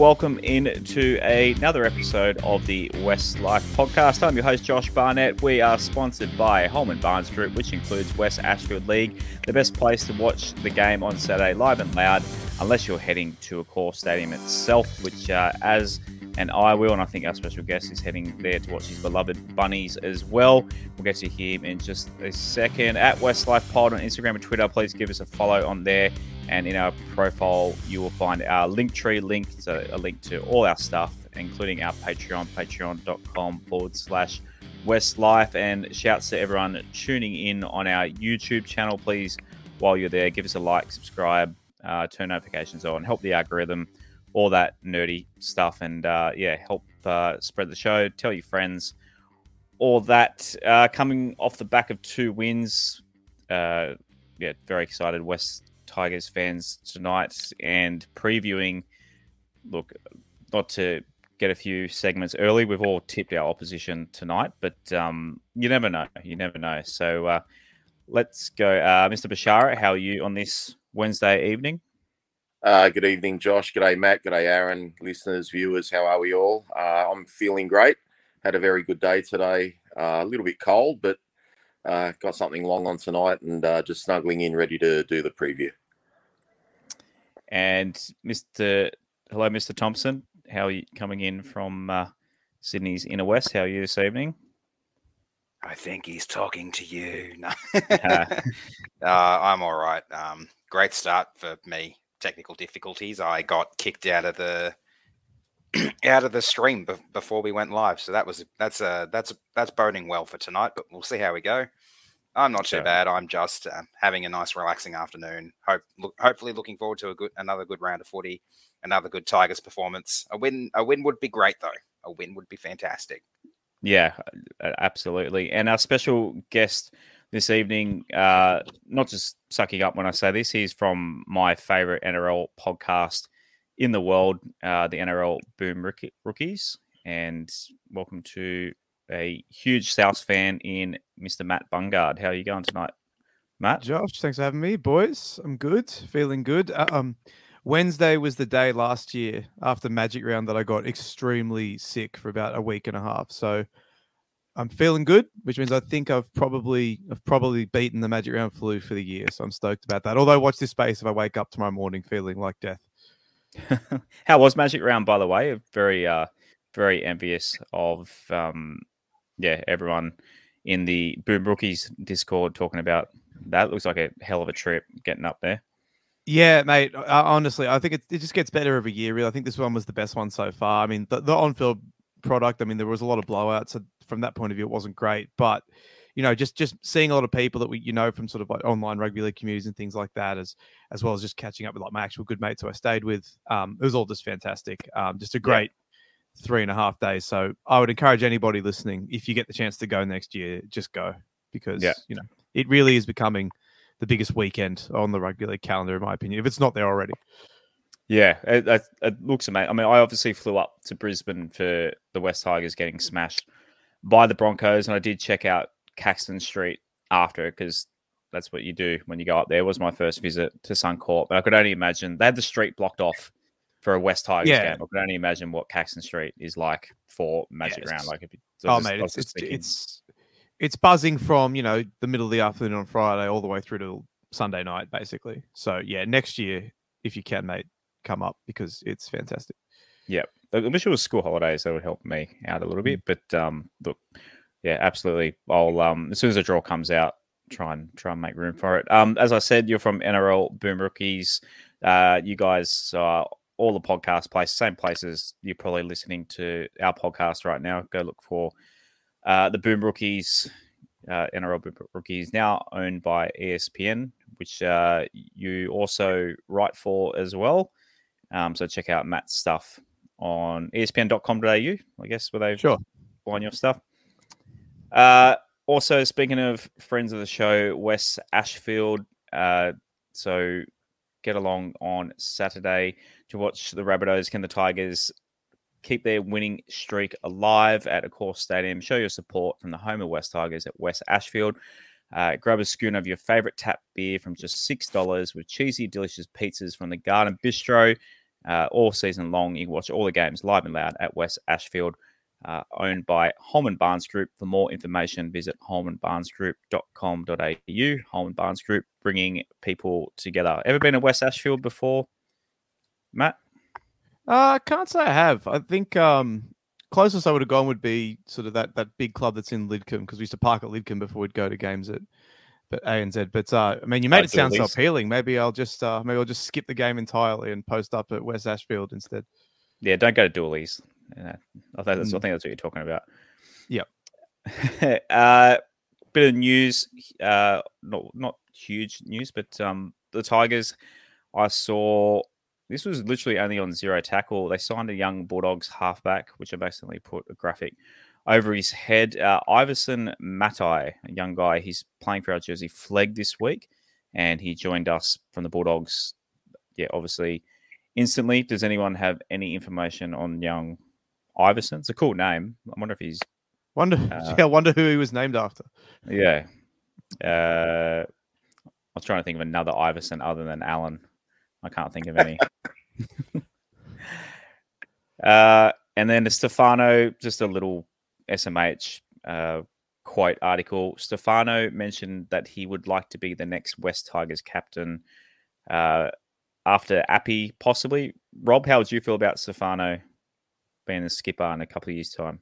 welcome into another episode of the WestsLife podcast. I'm your host, Josh Barnett. We are sponsored by Holman Barnes Group, which includes Wests Ashfield League, the best place to watch the game on Saturday live and loud, unless you're heading to Accor Stadium itself, which, uh, as and I will, and I think our special guest is heading there to watch his beloved bunnies as well. We'll get to him in just a second. At WestsLife Pod on Instagram and Twitter, please give us a follow on there. And in our profile, you will find our link tree link, so a link to all our stuff, including our Patreon, patreon.com forward slash WestsLife. And shouts to everyone tuning in on our YouTube channel. Please, while you're there, give us a like, subscribe, uh, turn notifications on, help the algorithm all that nerdy stuff, and uh, yeah, help uh, spread the show. Tell your friends. All that uh, coming off the back of two wins. Uh, yeah, very excited Wests Tigers fans tonight, and previewing. Look, not to get a few segments early. We've all tipped our opposition tonight, but um, you never know. You never know. So uh, let's go, uh, Mr. Bashara. How are you on this Wednesday evening? Uh, good evening, Josh. Good day, Matt. Good day, Aaron. Listeners, viewers, how are we all? Uh, I'm feeling great. Had a very good day today. Uh, a little bit cold, but uh, got something long on tonight and uh, just snuggling in, ready to do the preview. And Mr. Hello, Mr. Thompson. How are you coming in from uh, Sydney's inner west? How are you this evening? I think he's talking to you. No. I'm all right. Um, great start for me technical difficulties. I got kicked out of the out of the stream be- before we went live, so that was that's uh that's that's boding well for tonight. But we'll see how we go. I'm not too yeah. bad. I'm just uh, having a nice, relaxing afternoon. Hope, look, hopefully, looking forward to a good another good round of footy, another good Tigers performance. A win, a win would be great though. A win would be fantastic. Yeah, absolutely. And our special guest this evening. Uh, not just sucking up when I say this, he's from my favorite NRL podcast in the world, uh, the NRL Boom Rookies. And welcome to a huge South fan in Mr. Matt Bungard. How are you going tonight, Matt? Josh, thanks for having me, boys. I'm good, feeling good. Uh, um, Wednesday was the day last year after Magic Round that I got extremely sick for about a week and a half. So I'm feeling good, which means I think I've probably I've probably beaten the Magic Round flu for the year. So I'm stoked about that. Although watch this space if I wake up tomorrow morning feeling like death. How was Magic Round, by the way? Very uh very envious of um yeah, everyone in the Boom Rookies Discord talking about that. Looks like a hell of a trip getting up there. Yeah, mate. Uh, honestly, I think it, it just gets better every year. Really, I think this one was the best one so far. I mean, the, the on-field product. I mean, there was a lot of blowouts, so from that point of view, it wasn't great. But you know, just just seeing a lot of people that we you know from sort of like online rugby league communities and things like that, as as well as just catching up with like my actual good mates who I stayed with. Um, it was all just fantastic. Um, just a great yeah. three and a half days. So I would encourage anybody listening, if you get the chance to go next year, just go because yeah. you know it really is becoming the biggest weekend on the rugby league calendar, in my opinion. If it's not there already. Yeah, it, it, it looks amazing. I mean, I obviously flew up to Brisbane for the Wests Tigers getting smashed by the Broncos, and I did check out Caxton Street after because that's what you do when you go up there. It was my first visit to Suncorp, but I could only imagine they had the street blocked off for a Wests Tigers yeah. game. I could only imagine what Caxton Street is like for Magic yeah, Round. Like, if oh just, mate, it's it's, it's, it's buzzing from you know the middle of the afternoon on Friday all the way through to Sunday night, basically. So yeah, next year if you can, mate, come up because it's fantastic. Yep. I wish it was school holidays. That would help me out a little bit. Mm. But um, look, yeah, absolutely. I'll um, as soon as the draw comes out, try and try and make room for it. Um, as I said, you're from NRL Boom Rookies. Uh, you guys are all the podcast places, same places. You're probably listening to our podcast right now. Go look for uh, the Boom Rookies. Uh, NRL Boom Rookies now owned by ESPN, which uh, you also write for as well. Um, so check out Matt's stuff on espn.com.au, I guess, where they sure. find your stuff. Uh, also, speaking of friends of the show, Wests Ashfield. Uh, so get along on Saturday to watch the Rabbitohs. Can the Tigers keep their winning streak alive at Accor Stadium? Show your support from the home of Wests Tigers at Wests Ashfield. Uh, grab a schooner of your favorite tap beer from just $6 with cheesy, delicious pizzas from the Garden Bistro uh, all season long. You can watch all the games live and loud at Wests Ashfield, uh, owned by Holman Barnes Group. For more information, visit holmanbarnesgroup.com.au. Holman Barnes Group bringing people together. Ever been to Wests Ashfield before, Matt? Uh, I can't say I have. I think um, closest I would have gone would be sort of that that big club that's in Lidcombe because we used to park at Lidcombe before we'd go to games at but ANZ. But uh, I mean, you made Oh, it sound so appealing. Maybe I'll just uh, maybe I'll just skip the game entirely and post up at Wests Ashfield instead. Yeah, don't go to Dooleys. Yeah, I think that's, I Mm. think that's what you're talking about. Yep. uh, bit of news. Uh, not not huge news, but um, the Tigers. I saw this was literally only on zero tackle. They signed a young Bulldogs halfback, which I basically put a graphic over his head. Uh, Iverson Matai, a young guy, he's playing for our Jersey flag this week, and he joined us from the Bulldogs. Yeah, obviously, instantly. Does anyone have any information on young Iverson? It's a cool name. I wonder if he's Wonder, Uh, yeah, I wonder who he was named after. yeah. Uh, I was trying to think of another Iverson other than Allen. I can't think of any. uh, and then the Stefano, just a little SMH uh, quote article. Stefano mentioned that he would like to be the next Wests Tigers captain uh, after Api, possibly. Rob, how would you feel about Stefano being the skipper in a couple of years' time?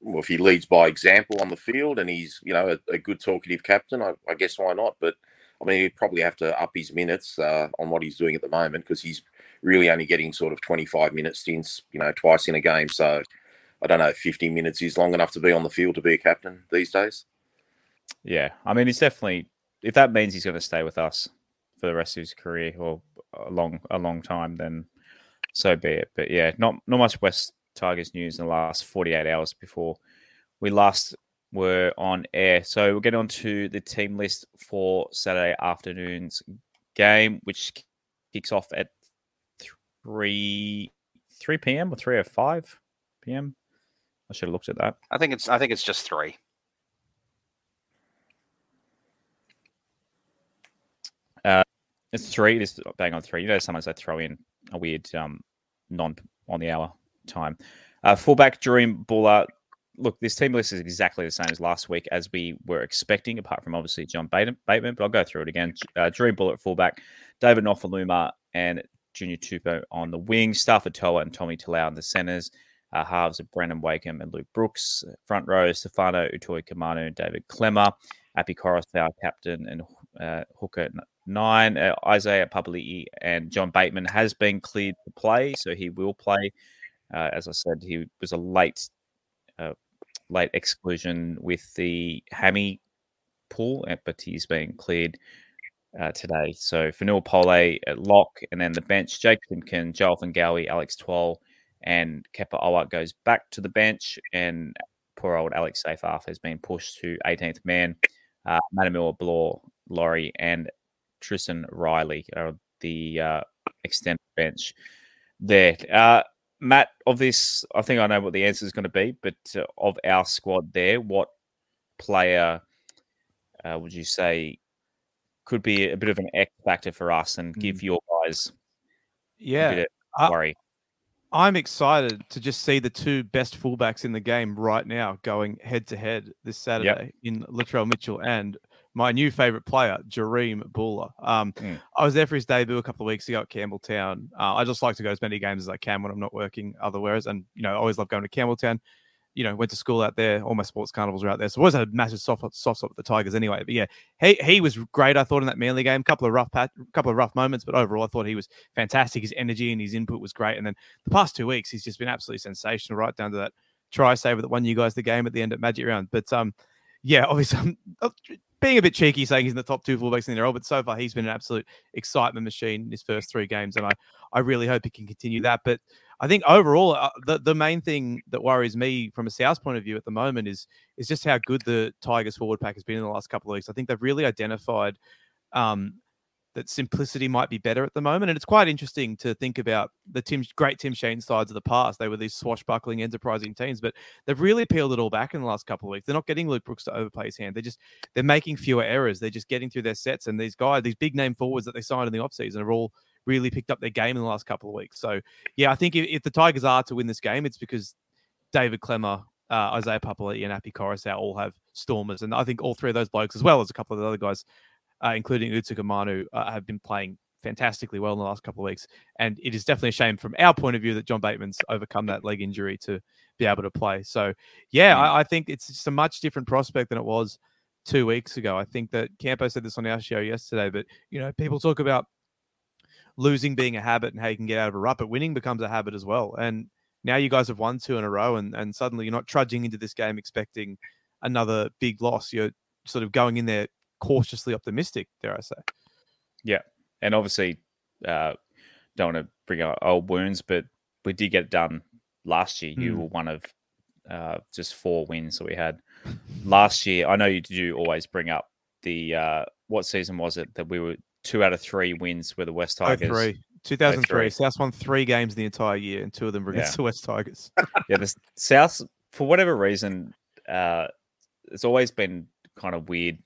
Well, if he leads by example on the field and he's, you know, a, a good talkative captain, I, I guess why not? But I mean, he'd probably have to up his minutes uh, on what he's doing at the moment because he's really only getting sort of 25 minute stints, you know, twice in a game. So I don't know if 50 minutes is long enough to be on the field to be a captain these days. Yeah, I mean, he's definitely. If that means he's going to stay with us for the rest of his career or a long, a long time, then so be it. But yeah, not not much Wests Tigers news in the last forty eight hours before we last were on air. So we'll get on to the team list for Saturday afternoon's game, which kicks off at three three p.m. or three or five p.m. I should have looked at that. I think it's I think it's just three. It's three. It is bang on three. You know, sometimes they throw in a weird um, non on the hour time. Uh, fullback Jahream Bula. Look, this team list is exactly the same as last week, as we were expecting, apart from obviously John Bateman. Bateman but I'll go through it again. Uh, Jahream Bula at fullback, David Nofoaluma and Junior Tupou on the wing, Starford To'a and Tommy Talau in the centres. Uh, halves of Brandon Wakeham and Luke Brooks. Front row, Stefano Utoikamanu and David Klemmer. Api Koros, our captain, and uh, hooker nine. Uh, Isaiah Papali'i and John Bateman has been cleared to play, so he will play. Uh, as I said, he was a late, uh, late exclusion with the hammy pull, uh, but he's been cleared uh, today. So Fonua Pole at lock, and then the bench: Jake Simpkin, Joe Ofahengaue, Alex Twal, and Kepaoa goes back to the bench, and poor old Alex Seyfarth has been pushed to 18th man. Uh, Matamua Blore, Laurie, and Tristan Riley are the uh, extended bench there. Uh, Matt, of this, I think I know what the answer is going to be, but uh, of our squad there, what player uh, would you say could be a bit of an X factor for us and give your guys a Yeah, bit of worry? I'm excited to just see the two best fullbacks in the game right now going head to head this Saturday in Latrell Mitchell and my new favorite player, Jahream Bula. Um, Mm. I was there for his debut a couple of weeks ago at Campbelltown. Uh, I just like to go as many games as I can when I'm not working otherwise, and you know, I always love going to Campbelltown. You know, went to school out there. All my sports carnivals are out there, so I was a massive soft soft spot with the Tigers anyway. But yeah, he he was great. I thought in that Manly game, couple of rough pat, couple of rough moments, but overall, I thought he was fantastic. His energy and his input was great, and then the past two weeks, he's just been absolutely sensational, right down to that try saver that won you guys the game at the end at Magic Round. But um, yeah, obviously, I'm uh, being a bit cheeky saying he's in the top two fullbacks in the NRL, but so far he's been an absolute excitement machine in his first three games, and I I really hope he can continue that. But I think overall, uh, the the main thing that worries me from a South point of view at the moment is is just how good the Tigers forward pack has been in the last couple of weeks. I think they've really identified um, that simplicity might be better at the moment. And it's quite interesting to think about the Tim, great Tim Sheens sides of the past. They were these swashbuckling, enterprising teams, but they've really peeled it all back in the last couple of weeks. They're not getting Luke Brooks to overplay his hand. They're just they're making fewer errors. They're just getting through their sets. And these guys, these big name forwards that they signed in the offseason are all really picked up their game in the last couple of weeks. So yeah, I think if, if the Tigers are to win this game, it's because David Klemmer, uh, Isaiah Papali'i, and Api Koroisau all have stormers, and I think all three of those blokes, as well as a couple of the other guys, uh, including Utoikamanu, uh, have been playing fantastically well in the last couple of weeks. And it is definitely a shame from our point of view that John Bateman's overcome that leg injury to be able to play. So, yeah, Mm. I, I think it's just a much different prospect than it was two weeks ago. I think that Campo said this on our show yesterday, but you know, people talk about losing being a habit and how you can get out of a rut, but winning becomes a habit as well. And now you guys have won two in a row, and and suddenly you're not trudging into this game expecting another big loss. You're sort of going in there cautiously optimistic, dare I say? Yeah. And obviously uh, don't want to bring up old wounds, but we did get it done last year. You Mm. were one of uh, just four wins that we had last year. I know you do always bring up the uh, what season was it that we were two out of three wins were the Wests Tigers. 03. 2003. 03. South won three games the entire year, and two of them were against Yeah. the Wests Tigers. yeah, the South for whatever reason, uh, it's always been kind of weird,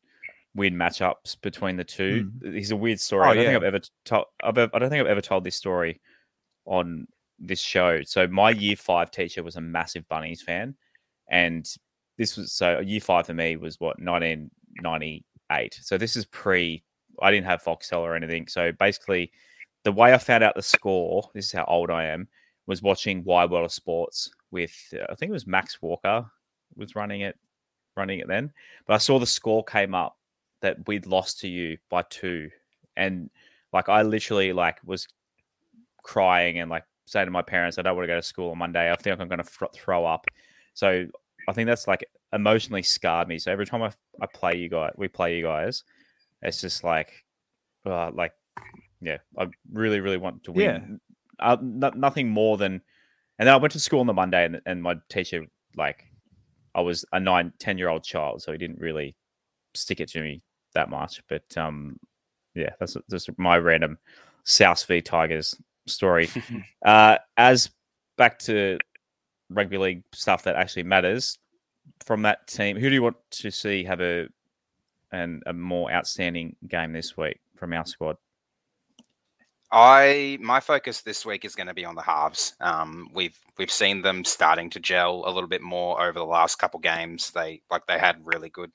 weird matchups between the two. It's a weird story. Oh, I don't yeah. think I've ever told. I don't think I've ever told this story on this show. So my year five teacher was a massive Bunnies fan, and this was so year five for me was what 1998. So this is pre. I didn't have Foxtel or anything. So basically, the way I found out the score. This is how old I am was watching Wide World of Sports with uh, I think it was Max Walker was running it running it then. But I saw the score came up that we'd lost to you by two. And like I literally like was crying and like saying to my parents, I don't want to go to school on Monday. I think I'm going to throw up. So I think that's like emotionally scarred me. So every time I, I play you guys, we play you guys, it's just like, uh, like, yeah, I really, really want to win. Yeah. Uh, no, nothing more than, and then I went to school on the Monday and, and my teacher, like, I was a nine, 10 year old child. So he didn't really stick it to me that much. But um, yeah, that's just my random South v Tigers story. uh, as back to rugby league stuff that actually matters from that team, who do you want to see have a and a more outstanding game this week from our squad? I my focus this week is going to be on the halves. Um, we've we've seen them starting to gel a little bit more over the last couple games. They like they had really good.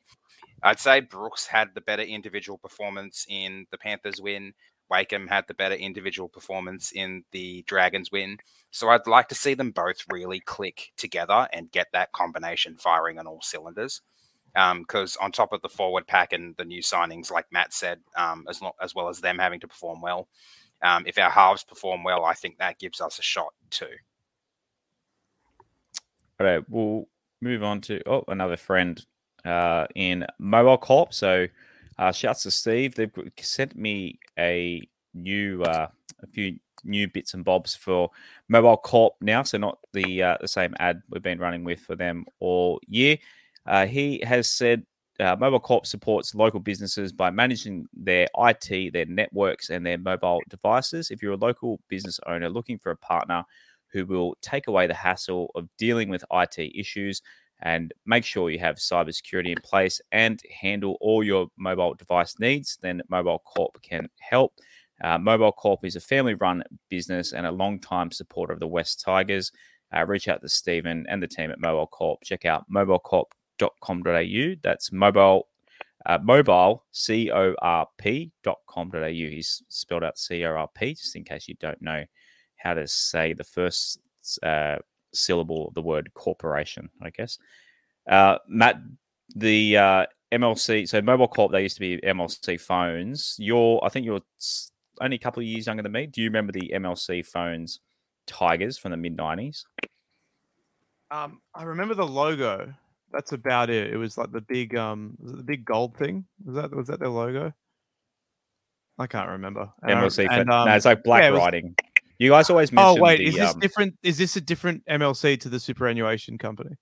I'd say Brooks had the better individual performance in the Panthers win. Wakeham had the better individual performance in the Dragons win. So I'd like to see them both really click together and get that combination firing on all cylinders. Because on top of the forward pack and the new signings, like Matt said, um, as, lo- as well as them having to perform well, um, if our halves perform well, I think that gives us a shot too. All right, we'll move on to oh another friend uh, in Mobile Corp. So uh, shouts to Steve. They've sent me a new uh, a few new bits and bobs for Mobile Corp now. So not the uh, the same ad we've been running with for them all year. Uh, he has said uh, Mobile Corp supports local businesses by managing their IT, their networks, and their mobile devices. If you're a local business owner looking for a partner who will take away the hassle of dealing with IT issues and make sure you have cybersecurity in place and handle all your mobile device needs, then Mobile Corp can help. Uh, mobile Corp is a family run business and a long time supporter of the Wests Tigers. Uh, reach out to Stephen and the team at Mobile Corp. Check out mobilecorp.com.au. That's mobile. Uh, mobile c o r p dot com dot au. He's spelled out c o r p just in case you don't know how to say the first uh, syllable of the word corporation, I guess. Uh, Matt, the uh, MLC, so Mobile Corp, they used to be MLC phones. You're, I think you're only a couple of years younger than me. Do you remember the MLC phones Tigers from the mid 90s? Um, I remember the logo. That's about it. It was like the big um, was it the big gold thing. Was that was that their logo? I can't remember. And I- MLC, and, pho- um, no, it's like black yeah, it was- writing. You guys always mention. Oh wait, the, is this um, different? Is this a different MLC to the superannuation company?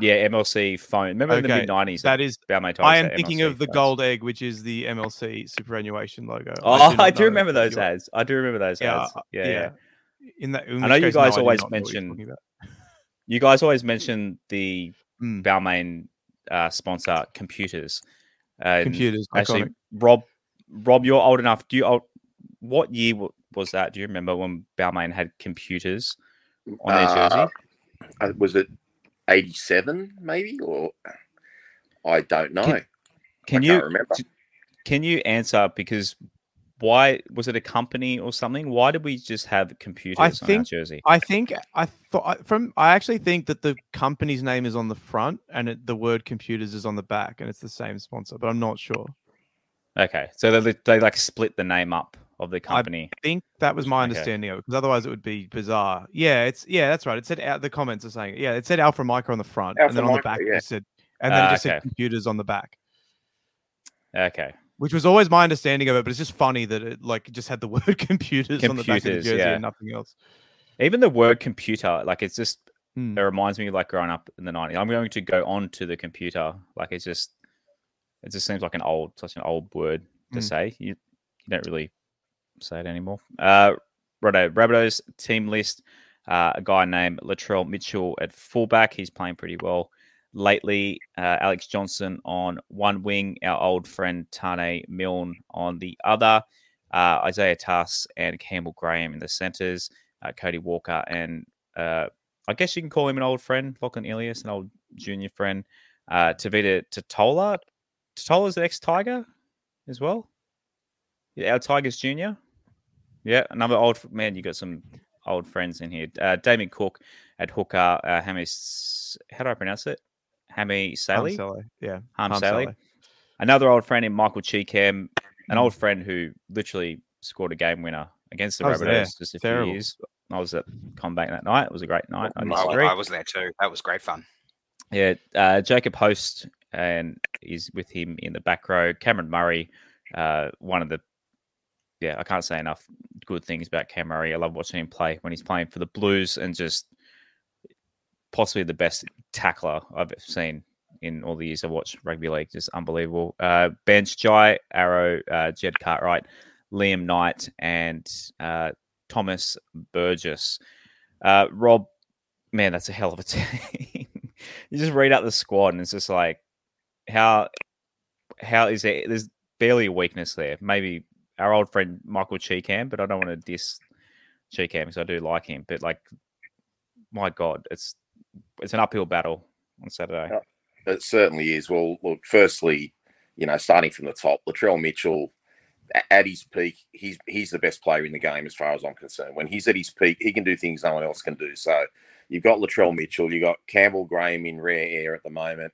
yeah, MLC phone. Remember in the mid 90s? That is. Balmain I am thinking MLC of the phones. gold egg, which is the MLC superannuation logo. Oh, not I do remember those ads. I do remember those Yeah, ads. uh, Yeah, yeah. In that, in I know you case, no, guys always not what you're mention about. You guys always mention the Mm. Balmain uh, sponsor computers. And computers. Actually, iconic. Rob, Rob, you're old enough. Do you old, what year was that? Do you remember when Balmain had computers on their jersey? Uh, was it 87 maybe? Or I don't know. Can- Can I you can't remember. can you answer because why was it a company or something? Why did we just have computers on our think- jersey? I think I thought from I actually think that the company's name is on the front and it, the word computers is on the back and it's the same sponsor, but I'm not sure. Okay, so they they like split the name up of the company. I think that was my Okay. understanding of it because otherwise it would be bizarre. Yeah, it's yeah, that's right. It said out the comments are saying yeah, it said Alpha Micro on the front and then on the back Micro, it said and then Ah, it just okay. said computers on the back. Okay, Which was always my understanding of it, but it's just funny that it like just had the word computers, on the back of the jersey yeah. and nothing else. even the word computer, like it's just Hmm. it reminds me of like growing up in the 90s. I'm going to go on to the computer. Like it's just it just seems like an old such an old word to Mm. say. You you don't really say it anymore. Uh Righto, Rabbitohs team list. Uh, a guy named Latrell Mitchell at fullback. He's playing pretty well lately. Uh, Alex Johnson on one wing. Our old friend Taane Milne on the other. Uh, Isaiah Tass and Campbell Graham in the centres. Uh, Cody Walker and uh, I guess you can call him an old friend, Lachlan Ilias, an old junior friend. Uh, Tevita Tatola. Tatola's the ex Tiger as well. Yeah, our Tigers junior. Yeah, another old man. You got some old friends in here. Uh, Damien Cook at hooker. Uh, Hammy, S- how do I pronounce it? Hammy Harm Saley. Saleh, Yeah. Harm Harm Saley. Saleh. Another old friend in Michael Chee-Kam, an Mm. old friend who literally scored a game winner against the I. Rabbitohs just a Terrible. few years. I was at CommBank that night. It was a great night. I I- I. I was there too. That was great fun. Yeah, uh, Jacob Host and is with him in the back row. Cameron Murray, uh, one of the yeah, I can't say enough good things about Cam Murray. I love watching him play when he's playing for the Blues and just possibly the best tackler I've seen in all the years I've watched rugby league. Just unbelievable. Uh, bench Jai Arrow, uh, Jed Cartwright, Liam Knight, and uh, Thomas Burgess. Uh, Rob, man, that's a hell of a team. you just read out the squad and it's just like how how is there? there's barely a weakness there maybe our old friend michael chee-kam but i don't want to diss chee-kam because i do like him but like my god it's it's an uphill battle on saturday Yeah. It certainly is. Well, look, firstly, you know, starting from the top, Latrell Mitchell at his peak, he's he's the best player in the game as far as I'm concerned. When he's at his peak, he can do things no one else can do. So you've got Latrell Mitchell, you've got Campbell Graham in rare air at the moment.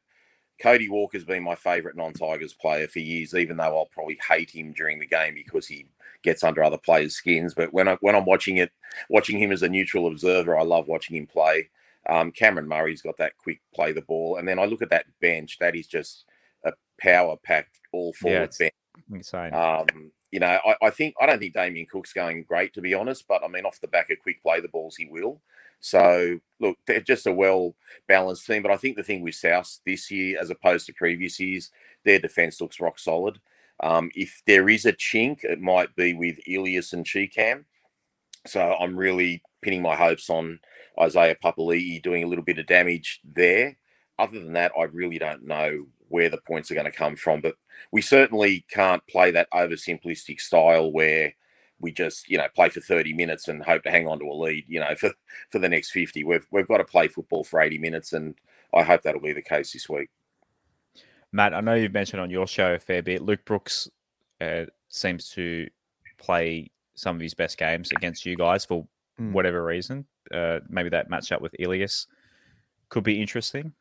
Cody Walker's been my favourite non-Tigers player for years, even though I'll probably hate him during the game because he gets under other players' skins. But when I when I'm watching it, watching him as a neutral observer, I love watching him play. Um, Cameron Murray's got that quick play the ball, and then I look at that bench. That is just a power-packed all Yeah, forward it's- bench. insane Um, you know, I, I think I don't think Damien Cook's going great to be honest, but I mean, off the back of quick play the balls, he will. So look, they're just a well balanced team. But I think the thing with South this year, as opposed to previous years, their defense looks rock solid. Um, if there is a chink, it might be with Ilias and Chee-Kam. So I'm really pinning my hopes on Isaiah Papali'i doing a little bit of damage there. Other than that, I really don't know where the points are going to come from. But we certainly can't play that oversimplistic style where we just, you know, play for 30 minutes and hope to hang on to a lead, you know, for, for the next 50. We've, we've got to play football for 80 minutes, and I hope that'll be the case this week. matt i know you've mentioned on your show a fair bit luke brooks uh, seems to play some of his best games against you guys for Mm. whatever reason uh, maybe that match up with ilias could be interesting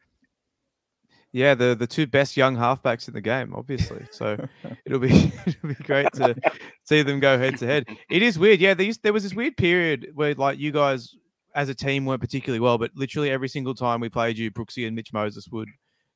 Yeah, the the two best young halfbacks in the game, obviously. So it'll be it'll be great to see them go head to head. It is weird. Yeah, there, used, there was this weird period where like you guys as a team weren't particularly well, but literally every single time we played you, Brooksy and Mitch Moses would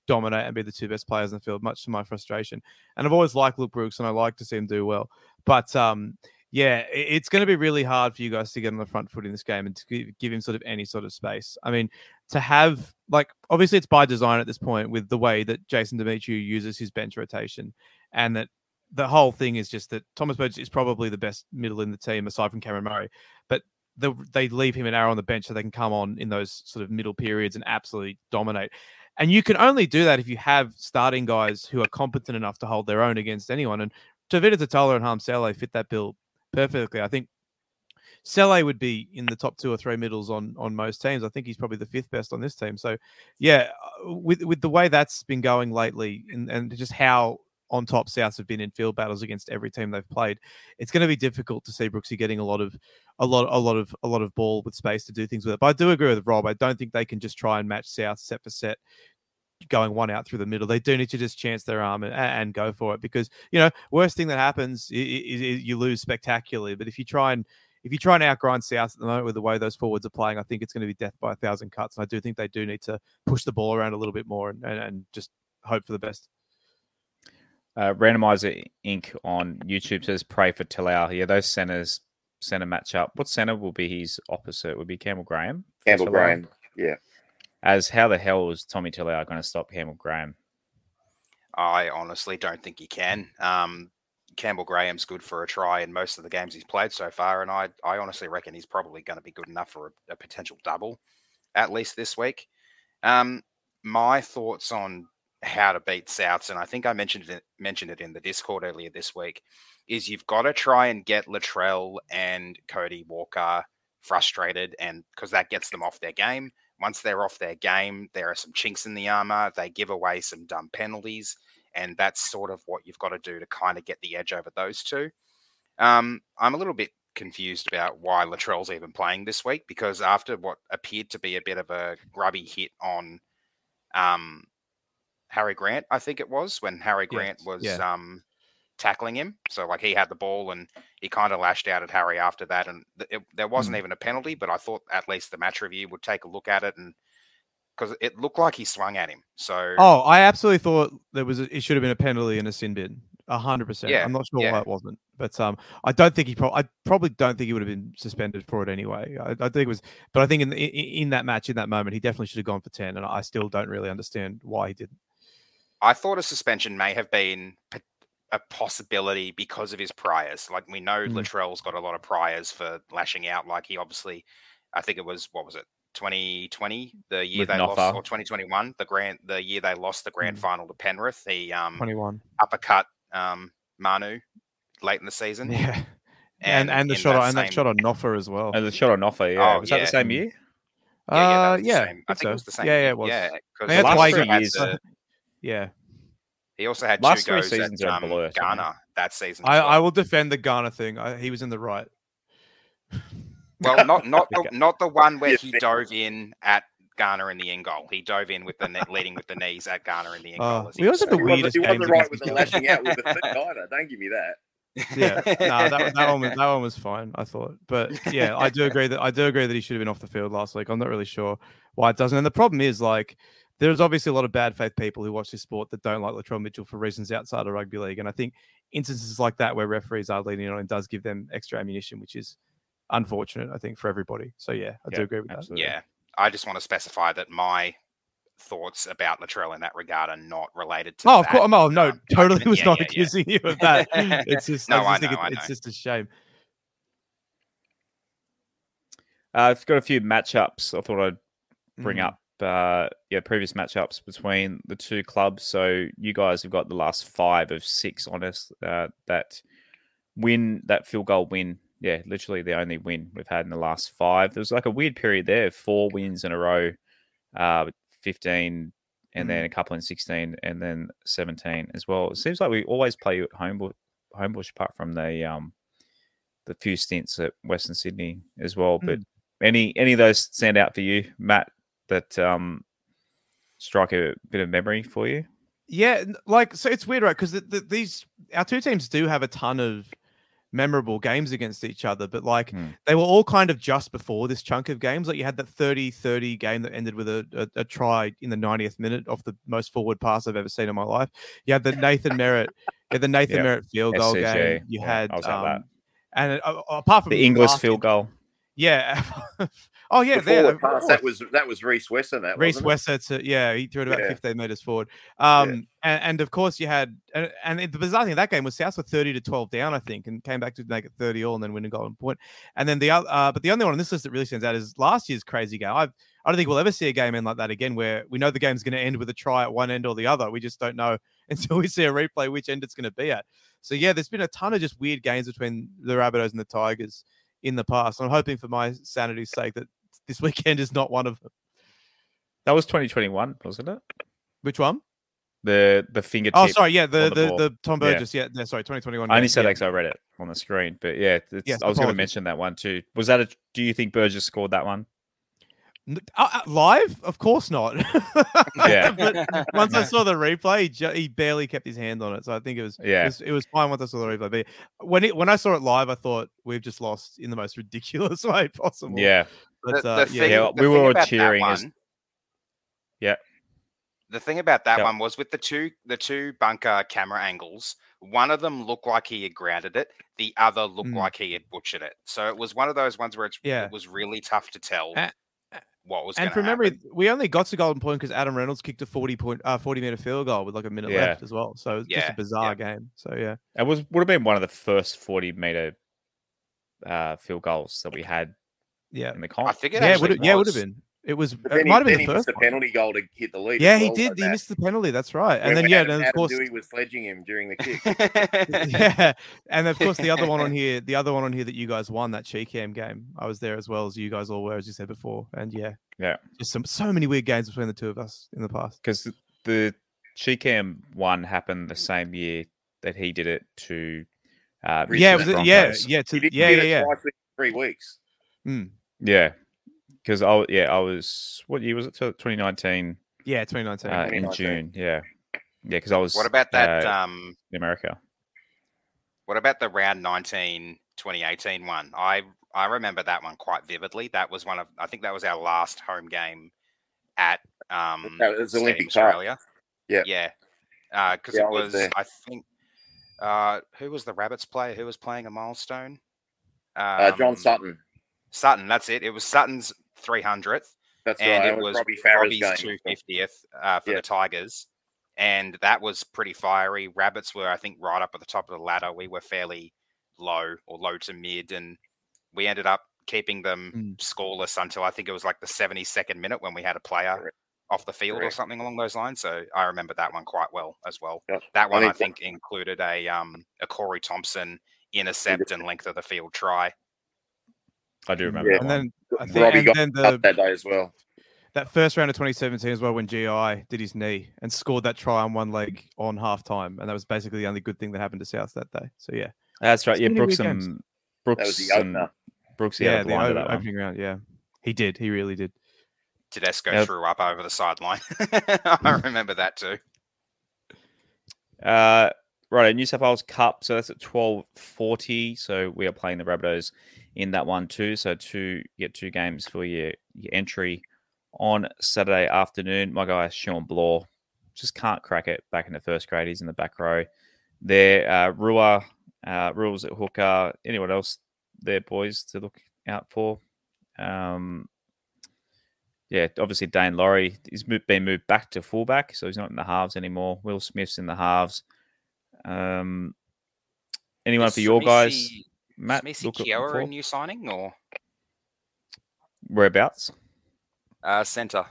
dominate and be the two best players in the field, much to my frustration. And I've always liked Luke Brooks and I like to see him do well. But um yeah, it's going to be really hard for you guys to get on the front foot in this game and to give, him sort of any sort of space. I mean, to have like obviously it's by design at this point with the way that Jason Demetriou uses his bench rotation, and that the whole thing is just that Thomas Burgess is probably the best middle in the team aside from Cameron Murray, but the, they leave him an hour on the bench so they can come on in those sort of middle periods and absolutely dominate. And you can only do that if you have starting guys who are competent enough to hold their own against anyone. And Tevita Tatola and Harm Sele fit that bill perfectly. I think Sele would be in the top two or three middles on on most teams. I think he's probably the fifth best on this team. So, yeah, uh, with with the way that's been going lately, and, and just how on top Souths have been in field battles against every team they've played, it's going to be difficult to see Brooksy getting a lot of a lot a lot of a lot of ball with space to do things with it. But I do agree with Rob. I don't think they can just try and match South set for set going one out through the middle. They do need to just chance their arm and, and go for it because you know worst thing that happens is, is, you lose spectacularly. But if you try and if you try and outgrind South at the moment with the way those forwards are playing, I think it's going to be death by a thousand cuts. And I do think they do need to push the ball around a little bit more and, and, and just hope for the best. Uh, Randomizer Inc. on YouTube says pray for Talau. Yeah, those centers center matchup. What center will be his opposite? Would be Campbell Graham. Campbell Graham. Yeah. As how the hell is Tommy Talau going to stop Campbell Graham? I honestly don't think he can. Um, Campbell Graham's good for a try in most of the games he's played so far, and I I honestly reckon he's probably going to be good enough for a, a potential double, at least this week. Um, my thoughts on how to beat Souths, and I think I mentioned it mentioned it in the Discord earlier this week, is you've got to try and get Latrell and Cody Walker frustrated, and because that gets them off their game. Once they're off their game, there are some chinks in the armor. They give away some dumb penalties and that's sort of what you've got to do to kind of get the edge over those two. Um, I'm a little bit confused about why Latrell's even playing this week because after what appeared to be a bit of a grubby hit on um, Harry Grant, I think it was when Harry Grant was yeah. um, tackling him. So like he had the ball and he kind of lashed out at Harry after that, and it, there wasn't mm. even a penalty. But I thought at least the match review would take a look at it and because it looked like he swung at him. So oh, I absolutely thought there was a, it should have been a penalty and a sin bin. A hundred percent. I'm not sure yeah. why it wasn't, but um, I don't think he. Pro- I probably don't think he would have been suspended for it anyway. I, I think it was, but I think in, in in that match, in that moment, he definitely should have gone for ten, and I still don't really understand why he didn't. I thought a suspension may have been a possibility because of his priors. Like we know, mm. Latrell's got a lot of priors for lashing out. Like he obviously, I think it was what was it, 2020, the year With they Noffa. lost, or 2021, the grand, the year they lost the grand mm. final to Penrith. The um 21 uppercut um Manu late in the season. Yeah. And, and, and the shot on, and that shot on Noffa as well. And the shot on Noffa, yeah. Oh, was yeah. that the same year? Yeah, yeah, uh, yeah I think so. it was the same. Yeah, yeah, it was. Yeah, because last three years. The, yeah. He also had last two three goes seasons at um, below, Ghana that season. I, well. I will defend the Ghana thing. I, he was in the right. Well, not not the, not the one where he dove in at Ghana in the end goal. He dove in with the net, leading with the knees at Ghana in the end uh, goal. We also the weirdest. He wasn't, he wasn't right with the lashing out with the foot either. Don't give me that. yeah, no, that, that one was that one was fine. I thought, but yeah, I do agree that I do agree that he should have been off the field last week. I'm not really sure why it doesn't. And the problem is, like, there's obviously a lot of bad faith people who watch this sport that don't like Latrell Mitchell for reasons outside of rugby league. And I think instances like that where referees are leaning on it does give them extra ammunition, which is unfortunate, I think, for everybody. So yeah, I yeah, do agree with absolutely. that. Yeah, I just want to specify that my thoughts about Latrell in that regard are not related to. Oh, of course, oh, no, um, totally was yeah, not yeah, accusing you of that. it's just, no, I, just I know, think it, it's just a shame. Uh, I've got a few matchups. I thought I'd bring mm. up. Uh, yeah, previous matchups between the two clubs. So you guys have got the last five of six on us. Uh, that win, that field goal win yeah, literally the only win we've had in the last five. There was like a weird period there, four wins in a row, uh, 15, and mm. then a couple in 16, and then 17 as well. It seems like we always play at Homebush, Homebush apart from the um, the few stints at Western Sydney as well. Mm. But any any of those stand out for you, Matt, that um, strike a bit of memory for you? Yeah, like so it's weird, right? Because the, the, these our two teams do have a ton of memorable games against each other, but like hmm. they were all kind of just before this chunk of games. Like you had that 30 30 game that ended with a, a, a try in the 90th minute off the most forward pass I've ever seen in my life. You had the Nathan Merritt, yeah, the Nathan yep. Merritt field goal SCG. game. You yeah, had, um, and uh, apart from the English field goal. Yeah. Oh yeah, there. forward of pass that was that was Rhys Wesser. That Reese to yeah, he threw it about Yeah. 15 meters forward. Um, and, and of course you had, and, and the bizarre thing of that game was South were 30 to 12 down, I think, and came back to make it 30 all and then win a golden point. And then the other, uh, but the only one on this list that really stands out is last year's crazy game. I've, I don't think we'll ever see a game end like that again, where we know the game's going to end with a try at one end or the other. We just don't know until we see a replay which end it's going to be at. So yeah, there's been a ton of just weird games between the Rabbitohs and the Tigers in the past. I'm hoping for my sanity's sake that this weekend is not one of them. That was 2021, wasn't it? Which one? The the fingertip. Oh, sorry, yeah, the the the, the, Tom Burgess, yeah, yeah, sorry, 2021. I only yeah, said yeah. that 'cause I read it on the screen, but yeah, it's, Yes, I was going to mention that one too. Was that a? Do you think Burgess scored that one? N- uh, uh, live? Of course not. Yeah. but once I saw the replay, he, ju- he barely kept his hand on it, so I think it was Yeah. it was, it was fine once I saw the replay. But when it when I saw it live, I thought we've just lost in the most ridiculous way possible. Yeah, but the, uh, the yeah, thing, Yeah, we were all about that cheering as- one- Yeah. The thing about that Yeah. one was with the two the two bunker camera angles, one of them looked like he had grounded it, the other looked Mm. like he had butchered it. So it was one of those ones where it's, Yeah. it was really tough to tell A- what was and going from to memory, we only got to golden point because Adam Reynolds kicked a forty point, uh, forty meter field goal with like a minute Yeah. left as well. So it's just Yeah, a bizarre game. So yeah, it was would have been one of the first 40 meter uh, field goals that we had yeah, in the I comp. think it yeah, actually would yeah, would have been. It was. It then, might have been the he first the penalty goal to hit the lead. Yeah, as he well, did. like He that. missed the penalty. That's right. And then yeah, Adam, and of Adam course, Dewey was sledging him during the kick. yeah, and of course the other one on here, the other one on here that you guys won that Chee-Kam game. I was there as well as you guys all were, as you said before. And yeah, Yeah. just some so many weird games between the two of us in the past. because the Chee-Kam one happened the same year that he did it to. Uh, yeah, it was, yeah, yeah, He to, yeah, he yeah, yeah. three weeks. Mm. yeah. Because I yeah I was what year was it? 2019 Yeah, 2019. uh, in June. Yeah, yeah. Because I was what about that uh, um in America? what about the round 19 2018 one? I I remember that one quite vividly. That was one of I think that was our last home game at um That was Olympic Australia. Yeah. Yeah. Because Yeah, I it was was. I think, uh, who was the Rabbits player who was playing a milestone? Uh, John Um, Sutton. Sutton, that's it. It was Sutton's 300th, That's and right. it was Robbie Farah's Robbie's 250th uh, for Yeah. the Tigers. And that was pretty fiery. Rabbits were, I think, right up at the top of the ladder. We were fairly low or low to mid, and we ended up keeping them Mm. scoreless until I think it was like the 72nd minute when we had a player Correct. off the field or something along those lines. So I remember that one quite well as well. Yep. That one I think- think included a um a Corey Thompson intercept and length of the field try. I do remember. Yeah. that and then I think, Robbie and got then cut the that day as well. that first round of 2017 as well when GI did his knee and scored that try on one leg on half time, and that was basically the only good thing that happened to South that day. So yeah, That's right. so Yeah, Brooks weird games. and Brooks That was the and opener. Brooks yeah, yeah, the line o- to that one. opening round. Yeah, he did. He really did. Tedesco Yeah. threw up over the sideline. I remember that too. Uh, right, New South Wales Cup. So that's at twelve forty. So we are playing the Rabbitohs in that one too. So two get two games for your, your entry on Saturday afternoon. My guy Shawn Blore just can't crack it back in the first grade. He's in the back row. There, uh, Rua, uh, rules at hooker. Anyone else there, boys, to look out for? Um, yeah, obviously Daine Laurie he's been moved back to fullback, so he's not in the halves anymore. Will Smith's in the halves. Um, anyone for your guys? Matt, Smithy look at Kiowa a new signing or Whereabouts? uh, centre?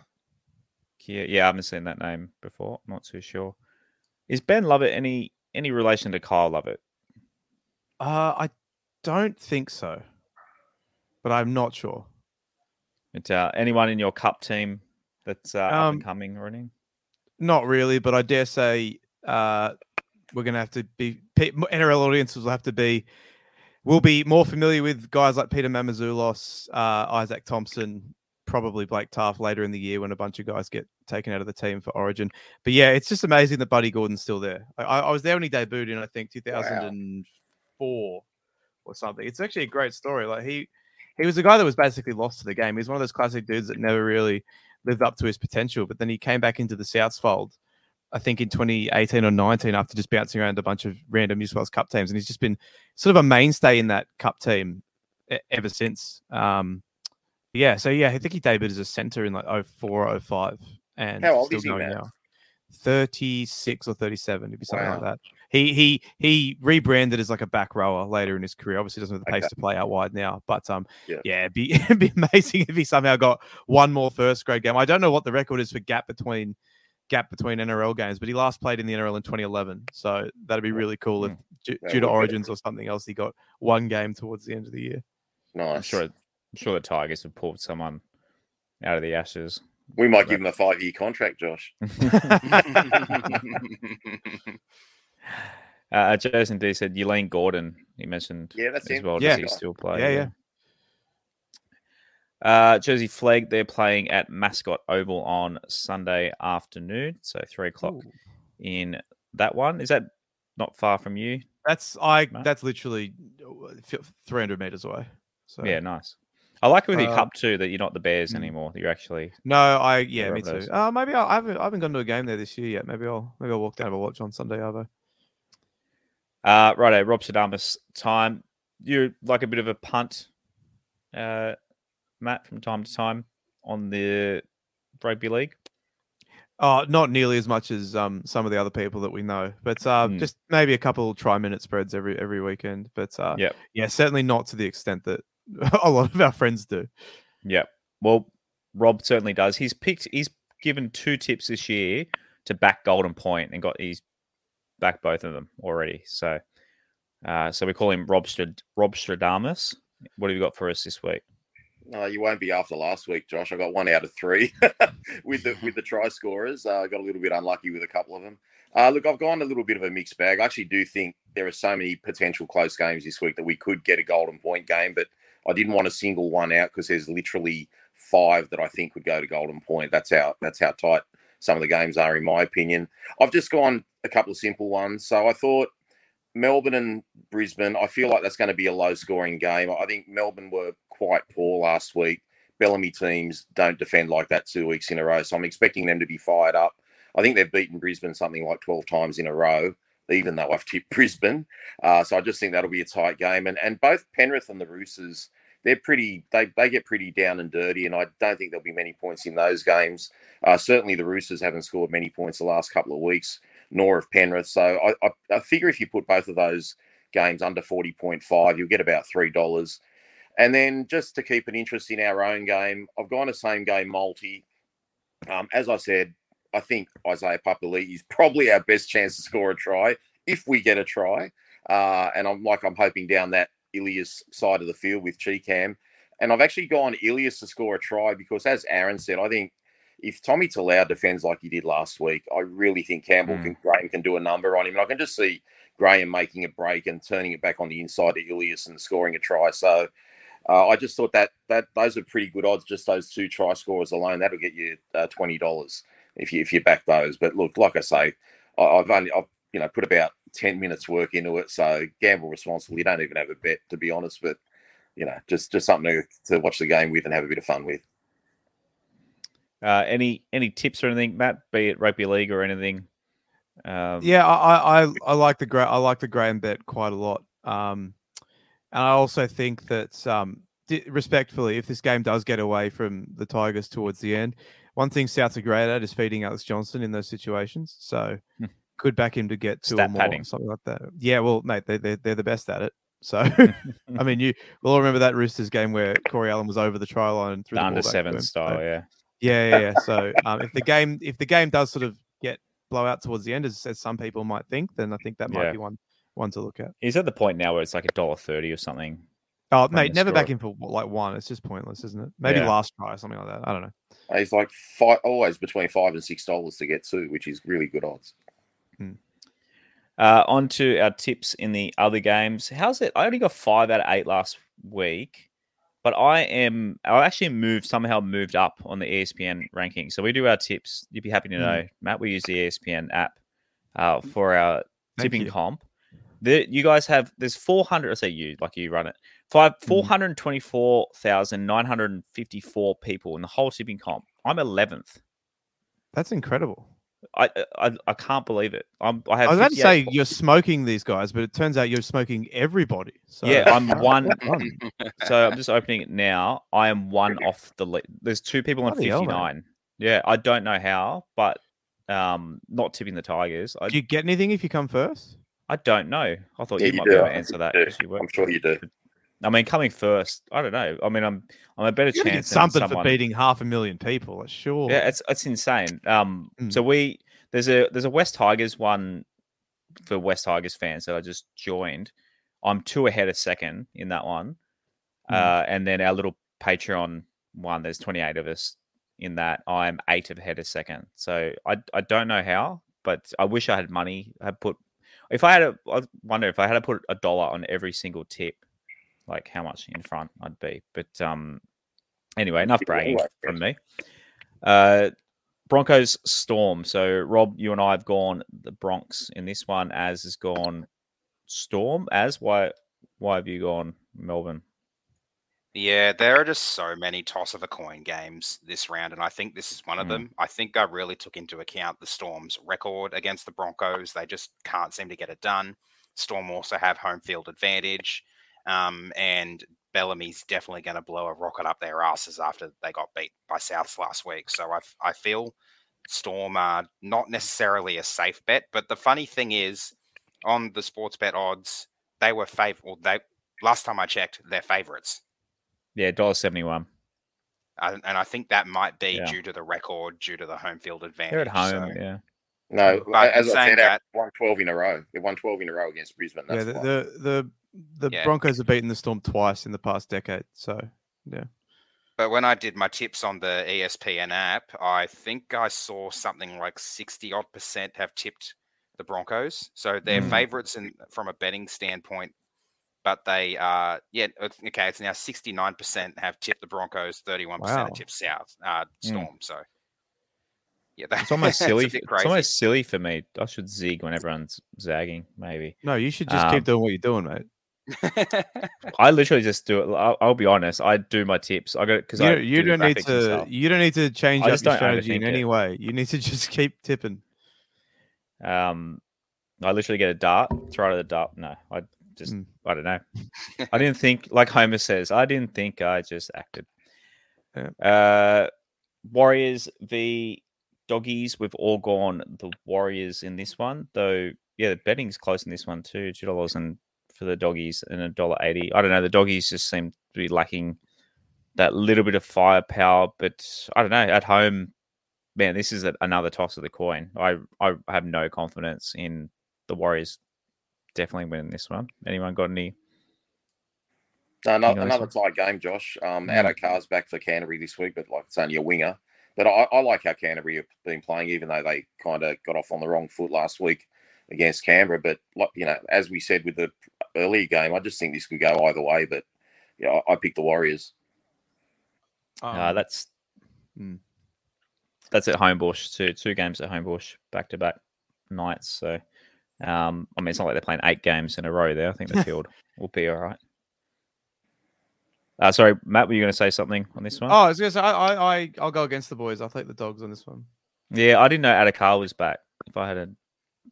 Yeah, yeah, I haven't seen that name before. I'm not too sure. Is Ben Lovett any any relation to Kyle Lovett? Uh, I don't think so, but I'm not sure. It's, uh, anyone in your cup team that's uh, up Um, and coming or anything? Not really, but I dare say uh, we're going to have to be pe- NRL audiences will have to be. We'll be more familiar with guys like Peter Mamouzelos, uh, Isaac Thompson, probably Blake Taft later in the year when a bunch of guys get taken out of the team for Origin. But yeah, it's just amazing that Buddy Gordon's still there. I, I was there when he debuted in I think 2004 or something. It's actually a great story. Like he he was a guy that was basically lost to the game. He's one of those classic dudes that never really lived up to his potential. But then he came back into the Souths fold, I think in 2018 or 19 after just bouncing around a bunch of random New South Wales Cup teams, and he's just been sort of a mainstay in that Cup team ever since. Um, Yeah, so yeah, I think he debuted as a center in like 04, 05 and How old still is he, Matt? now. 36 or 37, it'd be something like that. He he he rebranded as like a back rower later in his career. Obviously doesn't have the pace Okay. to play out wide now, but um Yeah. yeah, it'd be, it'd be amazing if he somehow got one more first grade game. I don't know what the record is for gap between gap between NRL games, but he last played in the NRL in 2011. So that'd be really cool if Mm. due, due to. Origins or something else, he got one game towards the end of the year. Nice. I'm sure. I'm sure the Tigers have pulled someone out of the ashes. We might give him a five year contract, Josh. Uh, Jason D said Elaine Gordon. He mentioned Yeah, that's as him. well. Yeah. Does he still play? Yeah, yeah. Uh, Jersey Flegg. They're playing at Mascot Oval on Sunday afternoon, so three o'clock Ooh. in that one. Is that not far from you? That's I. That's literally uh, 300 meters away. So Yeah, nice. I like it with your Um, cup too that you're not the Bears mm. anymore. You're actually No, I yeah, me too. Uh, maybe I'll, I haven't I haven't gone to a game there this year yet. Maybe I'll maybe I'll walk down and a watch on Sunday, Arvo. uh, righto. Rob Stradamus time. You like a bit of a punt, uh, Matt, from time to time on the rugby league. Uh not nearly as much as um some of the other people that we know, but uh, Hmm. just maybe a couple try minute spreads every every weekend. But uh, Yep. yeah, certainly not to the extent that a lot of our friends do. Yeah. Well, Rob certainly does. He's picked. He's given two tips this year to back Golden Point and got he's backed both of them already. So, uh, so we call him Rob Strad- Rob Stradamus. What have you got for us this week? No, you won't be after last week, Josh. I got one out of three with the with the try scorers. Uh, I got a little bit unlucky with a couple of them. Uh, look, I've gone a little bit of a mixed bag. I actually do think there are so many potential close games this week that we could get a golden point game, but I didn't want to single one out because there's literally five that I think would go to golden point. That's how that's how tight some of the games are, in my opinion. I've just gone a couple of simple ones. So I thought Melbourne and Brisbane, I feel like that's going to be a low scoring game. I think Melbourne were quite poor last week. Bellamy teams don't defend like that two weeks in a row. So I'm expecting them to be fired up. I think they've beaten Brisbane something like 12 times in a row, even though I've tipped Brisbane. Uh, so I just think that'll be a tight game. And and both Penrith and the Roosters, they're pretty, they, they get pretty down and dirty. And I don't think there'll be many points in those games. Uh, certainly the Roosters haven't scored many points the last couple of weeks, nor have Penrith. So I, I, I figure if you put both of those games under 40.5, you'll get about $3. And then just to keep an interest in our own game, I've gone a same game multi. Um, as I said, I think Isaiah Papali is probably our best chance to score a try if we get a try. Uh, and I'm like I'm hoping down that Ilias side of the field with Chee-Kam. And I've actually gone Ilias to score a try because, as Aaron said, I think if Tommy Talau defends like he did last week, I really think Campbell Mm. can Graham can do a number on him. And I can just see Graham making a break and turning it back on the inside to Ilias and scoring a try. So uh, I just thought that that those are pretty good odds. Just those two try scorers alone, that'll get you uh, twenty dollars if you if you back those. But look, like I say, I, I've only I've you know put about ten minutes work into it. So gamble responsibly. You don't even have a bet to be honest, but you know just just something to, to watch the game with and have a bit of fun with. Uh, any any tips or anything, Matt? Be it rugby league or anything? Um, Yeah, I, I I- I like the Gra- I like the Graham bet quite a lot. Um, and I also think that um, respectfully, if this game does get away from the Tigers towards the end, one thing Souths are great at is feeding Alex Johnston in those situations. So Hmm. could back him to get two Stat or more, padding. something like that. Yeah, well, mate, they they they're the best at it. So I mean, you we'll all remember that Roosters game where Corey Allen was over the try line and threw the under seven. So- style. Yeah. yeah, yeah, yeah. So um, if the game if the game does sort of get blowout towards the end, as, as some people might think, then I think that might Yeah. be one one to look at. He's at the point now where it's like a dollar thirty or something. Oh, mate, never back in for like one. It's just pointless, isn't it? Maybe Yeah. last try or something like that. I don't know. He's like five, always between five and six dollars to get two, which is really good odds. Uh, on to our tips in the other games. How's it? I only got five out of eight last week, but I am I actually moved somehow moved up on the ESPN ranking. So we do our tips. You'd be happy to Hmm. know, Matt. We use the ESPN app uh, for our Thank tipping you. comp. The, you guys have there's 400. I say you like you run it. Five Hmm. 424,954 people in the whole tipping comp. I'm 11th. That's incredible. I, I I can't believe it. I'm. I have. I was about to say po- you're smoking these guys, but it turns out you're smoking everybody. So Yeah, I'm one. So I'm just opening it now. I am one off the lead. There's two people on Bloody hell, 59. Yeah, I don't know how, but um, not tipping the Tigers. I, Do you get anything if you come first? I don't know. I thought Yeah, you you might do. be able to answer that. do. 'cause you work I'm sure you it. do. I mean, coming first, I don't know. I mean, I'm I'm a better You're gonna chance. than something for beating half a million people. Sure. Yeah, it's it's insane. Um, Mm. so we there's a there's a Wests Tigers one for Wests Tigers fans that I just joined. I'm two ahead of second in that one, Mm. uh, and then our little Patreon one. There's 28 of us in that. I'm eight ahead of second. So I I don't know how, but I wish I had money. I put if I had a I wonder if I had to put a dollar on every single tip, like how much in front I'd be. But um, anyway, enough bragging from me. Uh, Broncos Storm. So Rob, you and I have gone the Bronx in this one. As has gone Storm. As why why have you gone Melbourne? Yeah, there are just so many toss of a coin games this round, and I think this is one of Mm. them. I think I really took into account the Storm's record against the Broncos. They just can't seem to get it done. Storm also have home field advantage, um, and Bellamy's definitely going to blow a rocket up their asses after they got beat by Souths last week. So I, I feel Storm are not necessarily a safe bet, but the funny thing is, on the sports bet odds, they were fav. Well, they last time I checked, they're favourites. Yeah, dollar seventy one. and, and I think that might be Yeah. due to the record, due to the home field advantage. They're at home. so- Yeah. No, But as I said, that- they won 12 in a row. They won 12 in a row against Brisbane. yeah. The the the, the Yeah. Broncos have beaten the Storm twice in the past decade. So yeah. But when I did my tips on the ESPN app, I think I saw something like 60 odd percent have tipped the Broncos. So they're Mm. favorites in, from a betting standpoint. But they are, yeah, okay, it's now 69% have tipped the Broncos, 31% Wow. have tipped South, uh, Storm. So, yeah, that's almost silly. a bit it's almost silly for me. I should zig when everyone's zagging. Maybe No, you should just Um, keep doing what you're doing, mate. I literally just do it. I'll, I'll be honest. I do my tips. I got because You, I you do don't need to. stuff. You don't need to change I up your strategy in overthink any it. way. You need to just keep tipping. Um, I literally get a dart, throw it at the dart. No, I just Mm. I don't know. I didn't think like Homer says. I didn't think. I just acted. Yeah. Uh, Warriors v Doggies. We've all gone the Warriors in this one, though. Yeah, the betting's close in this one too. Two dollars and for the Doggies and a dollar eighty. I don't know. The Doggies just seem to be lacking that little bit of firepower, but I don't know. At home, man, this is a, another toss of the coin. I I have no confidence in the Warriors definitely winning this one. Anyone got any? No, no, another so- tight game, Josh. Um, Mm. Addo-Carr's back for Canterbury this week, but like it's only a winger. But I, I like how Canterbury have been playing, even though they kind of got off on the wrong foot last week against Canberra. But like you know, as we said with the earlier game, I just think this could go either way. But yeah, I, I picked the Warriors. uh, Um, that's mm. that's at Homebush. Two two games at Homebush back to back nights. So um, I mean, it's not like they're playing eight games in a row there. I think the field will be all right. Uh, sorry, Matt, were you going to say something on this one? Oh, I was gonna say I, I, I I'll go against the boys. I'll take the dogs on this one. Yeah, I didn't know Addo-Carr was back. If I hadn't,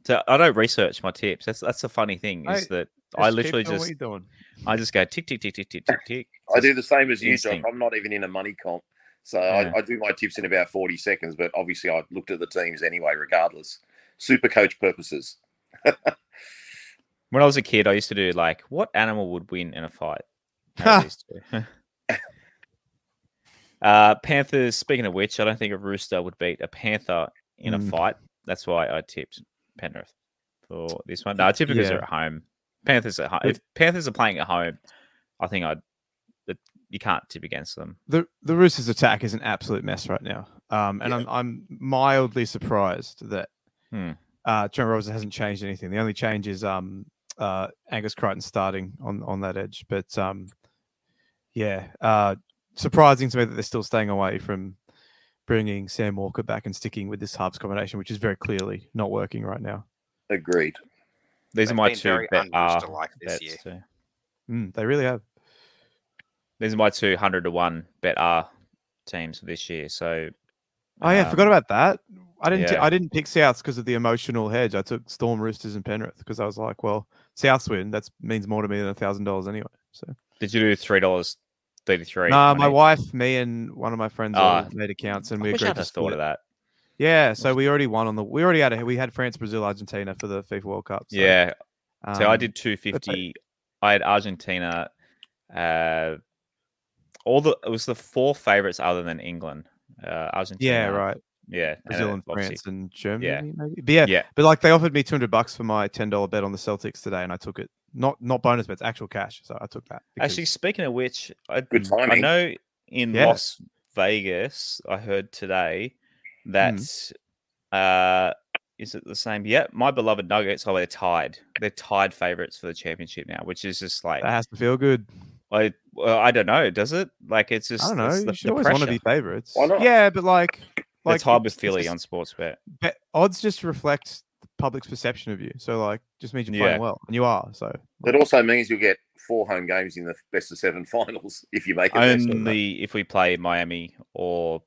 so I don't research my tips. That's that's the funny thing is Hey, that I literally just what doing. I just go tick tick tick tick tick tick tick. I do the same as you, Josh. I'm not even in a money comp. So Yeah. I, I do my tips in about 40 seconds, but obviously I looked at the teams anyway, regardless. Super coach purposes. When I was a kid, I used to do like, what animal would win in a fight? Uh, Panthers. Speaking of which, I don't think a rooster would beat a panther in a Mm. fight. That's why I tipped Penrith for this one. No, I tipped because Yeah. they're at home. Panthers at home. If Panthers are playing at home, I think I'd. You can't tip against them. The the Roosters' attack is an absolute mess right now. Um, and Yeah. I'm I'm mildly surprised that Hmm. Uh, Trent Robinson hasn't changed anything. The only change is um uh Angus Crichton starting on on that edge. But um, yeah, uh, surprising to me that they're still staying away from bringing Sam Walker back and sticking with this halves combination, which is very clearly not working right now. Agreed. These They've are my been two very bet R un-Rooster-like this bets year. too. Mm, they really have. These are my two hundred to one bet R teams for this year. So Oh yeah, I forgot Um, about that. I didn't. yeah. I didn't pick Souths because of the emotional hedge. I took Storm Roosters and Penrith because I was like, well, Souths win. That means more to me than a thousand dollars anyway. So Did you do three dollars thirty three? nah, my wife, me, and one of my friends all Ah, made accounts, and I we agreed to thought of that. Yeah, so we already won on the. We already had a, we had France, Brazil, Argentina for the FIFA World Cup. So, yeah. So I um, did two fifty. I had Argentina. Uh, all the it was the four favorites other than England. Uh, Argentina. Yeah, right. Yeah, Brazil then and France and Germany. Yeah. maybe. But yeah, Yeah, but like they offered me two hundred bucks for my ten dollar bet on the Celtics today, and I took it. Not not bonus bets, actual cash. So I took that. Actually, speaking of which, I, Good I know in Yeah. Las Vegas, I heard today that Hmm. uh, is it the same? Yeah, my beloved Nuggets. Oh, they're tied. They're tied favorites for the championship now, which is just like that has to feel good. I. Well, I don't know. Does it? Like it's just I don't know. it's You the, should the always want to be favorites. Why not? Yeah, but like, like it's hard with it's- it's Philly just- on sports bet- odds just reflect the public's perception of you. So like, just means you're Yeah. playing well, and you are. So That also means you'll get four home games in the best of seven finals if you make it. there, so that- Only if we play Miami or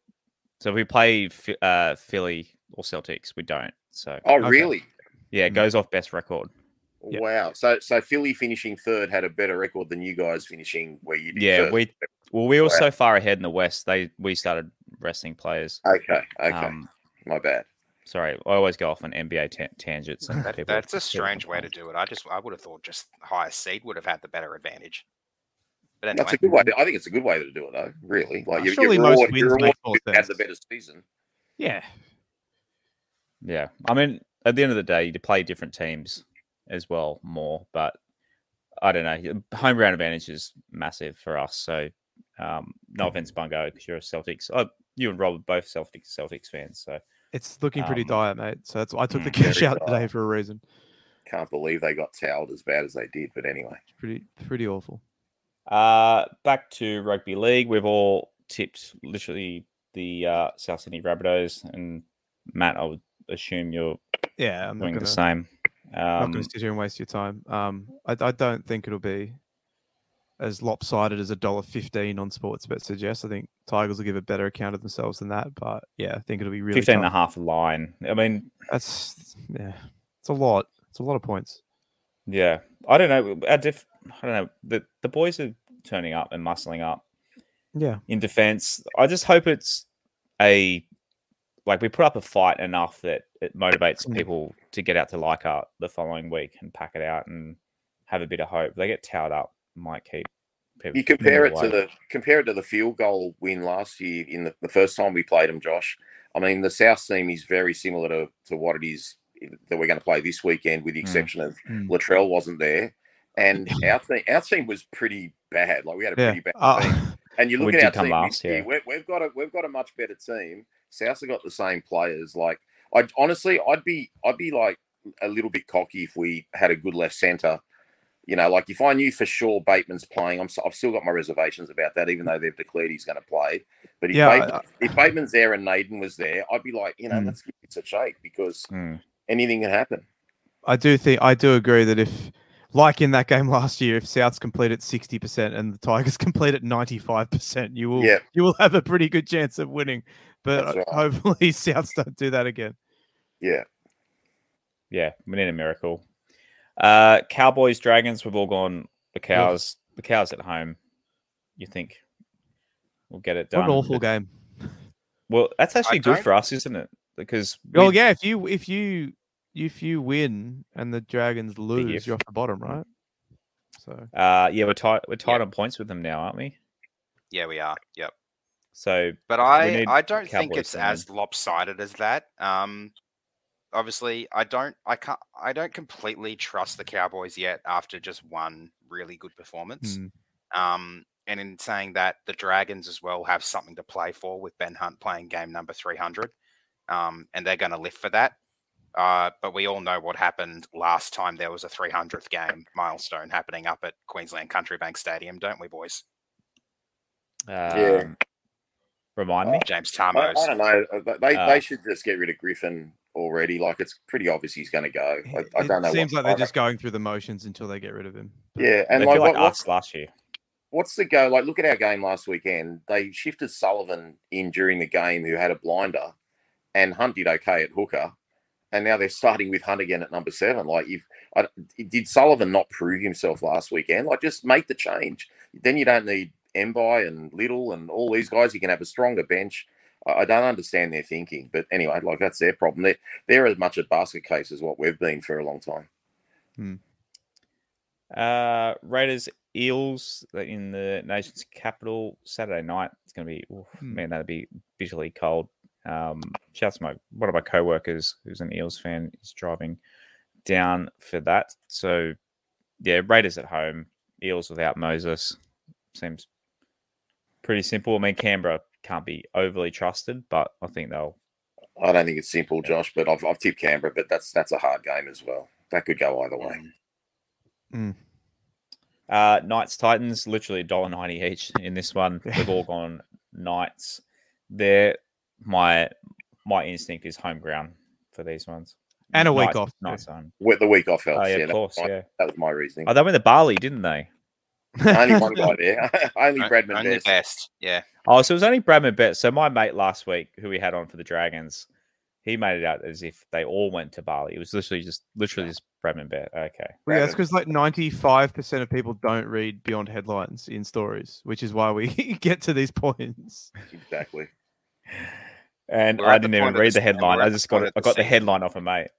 so if we play uh, Philly or Celtics, we don't. So Oh, Okay. really? yeah, it goes off best record. Yep. Wow. So so Philly finishing third had a better record than you guys finishing where you did. Yeah, first. we well we were Wow. so far ahead in the West. They we started resting players. Okay. Okay. Um, My bad. sorry, I always go off on NBA ta- tangents. And That, people, that's a strange way to do it. I just I would have thought just highest seed would have had the better advantage. But anyway, That's a good way. I think it's a good way to do it, though. Really, like Uh, you, surely you most reward, wins you reward make more who the better season. yeah, Yeah, I mean, at the end of the day, you play different teams as well more, but I don't know. Home ground advantage is massive for us. So, um, no offense, Bungo, because you're a Celtics. Oh, you and Rob are both Celtics Celtics fans. So, it's looking pretty Um, dire, mate. So that's I took the mm, cash very out today for a reason. Can't believe they got towed as bad as they did. But anyway, It's pretty pretty awful. uh, back to rugby league. We've all tipped literally the uh, South Sydney Rabbitohs, and Matt, I would assume you're Yeah, I'm not doing gonna, the same. Not Um, gonna sit here and waste your time. Um, I, I don't think it'll be as lopsided as a dollar fifteen on Sportsbet suggests. I think Tigers will give a better account of themselves than that. But yeah, I think it'll be really 15 and a half line. I mean, That's yeah, it's a lot. It's a lot of points. Yeah, I don't know. Our diff- I don't know. The the boys are turning up and muscling up Yeah, in defense. I just hope it's a like we put up a fight enough that it motivates people to get out to Leichhardt the following week and pack it out and have a bit of hope. They get towed up, might keep you compare it away. to the compare it to the field goal win last year in the, the first time we played them, Josh. I mean, the South team is very similar to, to what it is that we're going to play this weekend, with the Mm. exception of Mm. Latrell wasn't there. And our team, our team was pretty bad. Like we had a yeah. pretty bad Uh, team. And you look at our team last, year, yeah. we've, we've got a we've got a much better team. South have got the same players. Like I honestly, I'd be I'd be like a little bit cocky if we had a good left centre. You know, like if I knew for sure Bateman's playing, I'm I've still got my reservations about that, even though they've declared he's going to play. But if, Yeah, Bateman, I- if Bateman's there and Naden was there, I'd be like, you know, Mm. let's give it a shake because Mm. anything can happen. I do think I do agree that if, like in that game last year, if Souths complete at sixty percent and the Tigers complete at ninety five percent, you will Yeah. you will have a pretty good chance of winning. But right. hopefully Souths don't do that again. Yeah. Yeah, we need a miracle. Uh, Cowboys, Dragons. We've all gone the cows. The cows at home. You think we'll get it done? What an awful but- game. Well, that's actually good don't- for us, isn't it? Because Oh we- yeah, if you if you if you win and the Dragons lose, if. you're off the bottom, right? So Uh, yeah, we're tied. We're tied Yeah. on points with them now, aren't we? yeah, we are. Yep. So But I, I don't think it's to as lopsided as that. Um, obviously, I don't, I can't, I don't completely trust the Cowboys yet after just one really good performance. mm, Um, and in saying that, the Dragons as well have something to play for with Ben Hunt playing game number 300. Um, and they're going to live for that. Uh, but we all know what happened last time there was a 300th game milestone happening up at Queensland Country Bank Stadium, don't we, boys? um, remind me. James I, Tarmos. I don't know. Uh, They Uh, they should just get rid of Griffin already. Like it's pretty obvious he's going to go. I, I it don't know. seems what- like they're just going through the motions until they get rid of him. yeah, and they like, feel like what, what's, us last year. what's the go? Like, look at our game last weekend. They shifted Sullivan in during the game, who had a blinder, and Hunt did okay at hooker, and now they're starting with Hunt again at number seven. Like, if I, did Sullivan not prove himself last weekend? Like, just make the change. Then you don't need Mbai and Liddle and all these guys. You can have a stronger bench. I, I don't understand their thinking, but anyway, like that's their problem. They're they're as much a basket case as what we've been for a long time. Uh, Raiders Eels in the nation's capital Saturday night. It's going to be oof, Hmm. man, that'd be bitterly cold. Um, shouts to my one of my co-workers who's an Eels fan is driving down for that. So yeah, Raiders at home, Eels without Moses seems pretty simple. I mean, Canberra can't be overly trusted, but I think they'll. I don't think it's simple, Josh, but I've, I've tipped Canberra, but that's that's a hard game as well. That could go either way. Mm. Uh, Knights Titans, literally $1.90 each in this one. They've all gone Knights. They're my my instinct is home ground for these ones. And a week Knights- off, too. Knights home. With the week off helps. Oh yeah, yeah, of that course, was my, yeah. that was my reasoning. Oh, they went to Bali, didn't they? Only one guy there. Only Bradman Only Best. best. Yeah. Oh, so it was only Bradman Best. So my mate last week, who we had on for the Dragons, he made it out as if they all went to Bali. It was literally just literally just Bradman Best. Okay. Well, yeah, that's because like ninety-five percent of people don't read beyond headlines in stories, which is why we get to these points. Exactly. And We're I didn't even read the the headline. I just got it. I got the season. headline off a mate.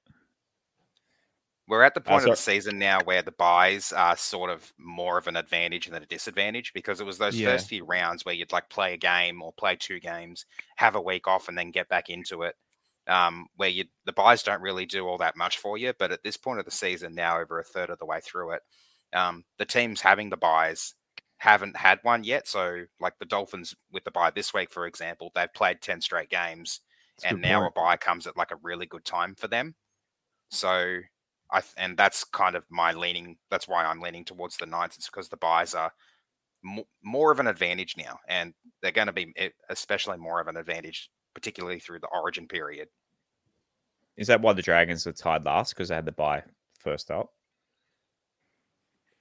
We're at the point of the season now where the buys are sort of more of an advantage than a disadvantage because it was those Yeah. first few rounds where you'd like play a game or play two games, have a week off, and then get back into it. Um, where you the buys don't really do all that much for you, but at this point of the season, now over a third of the way through it, um, the teams having the buys haven't had one yet. So, like the Dolphins with the buy this week, for example, they've played ten straight games That's and now point. a buy comes at like a really good time for them. So I th- and that's kind of my leaning. That's why I'm leaning towards the Knights. It's because the buys are mo- more of an advantage now, and they're going to be e- especially more of an advantage, particularly through the Origin period. Is that why the Dragons are tied last because they had the buy first up?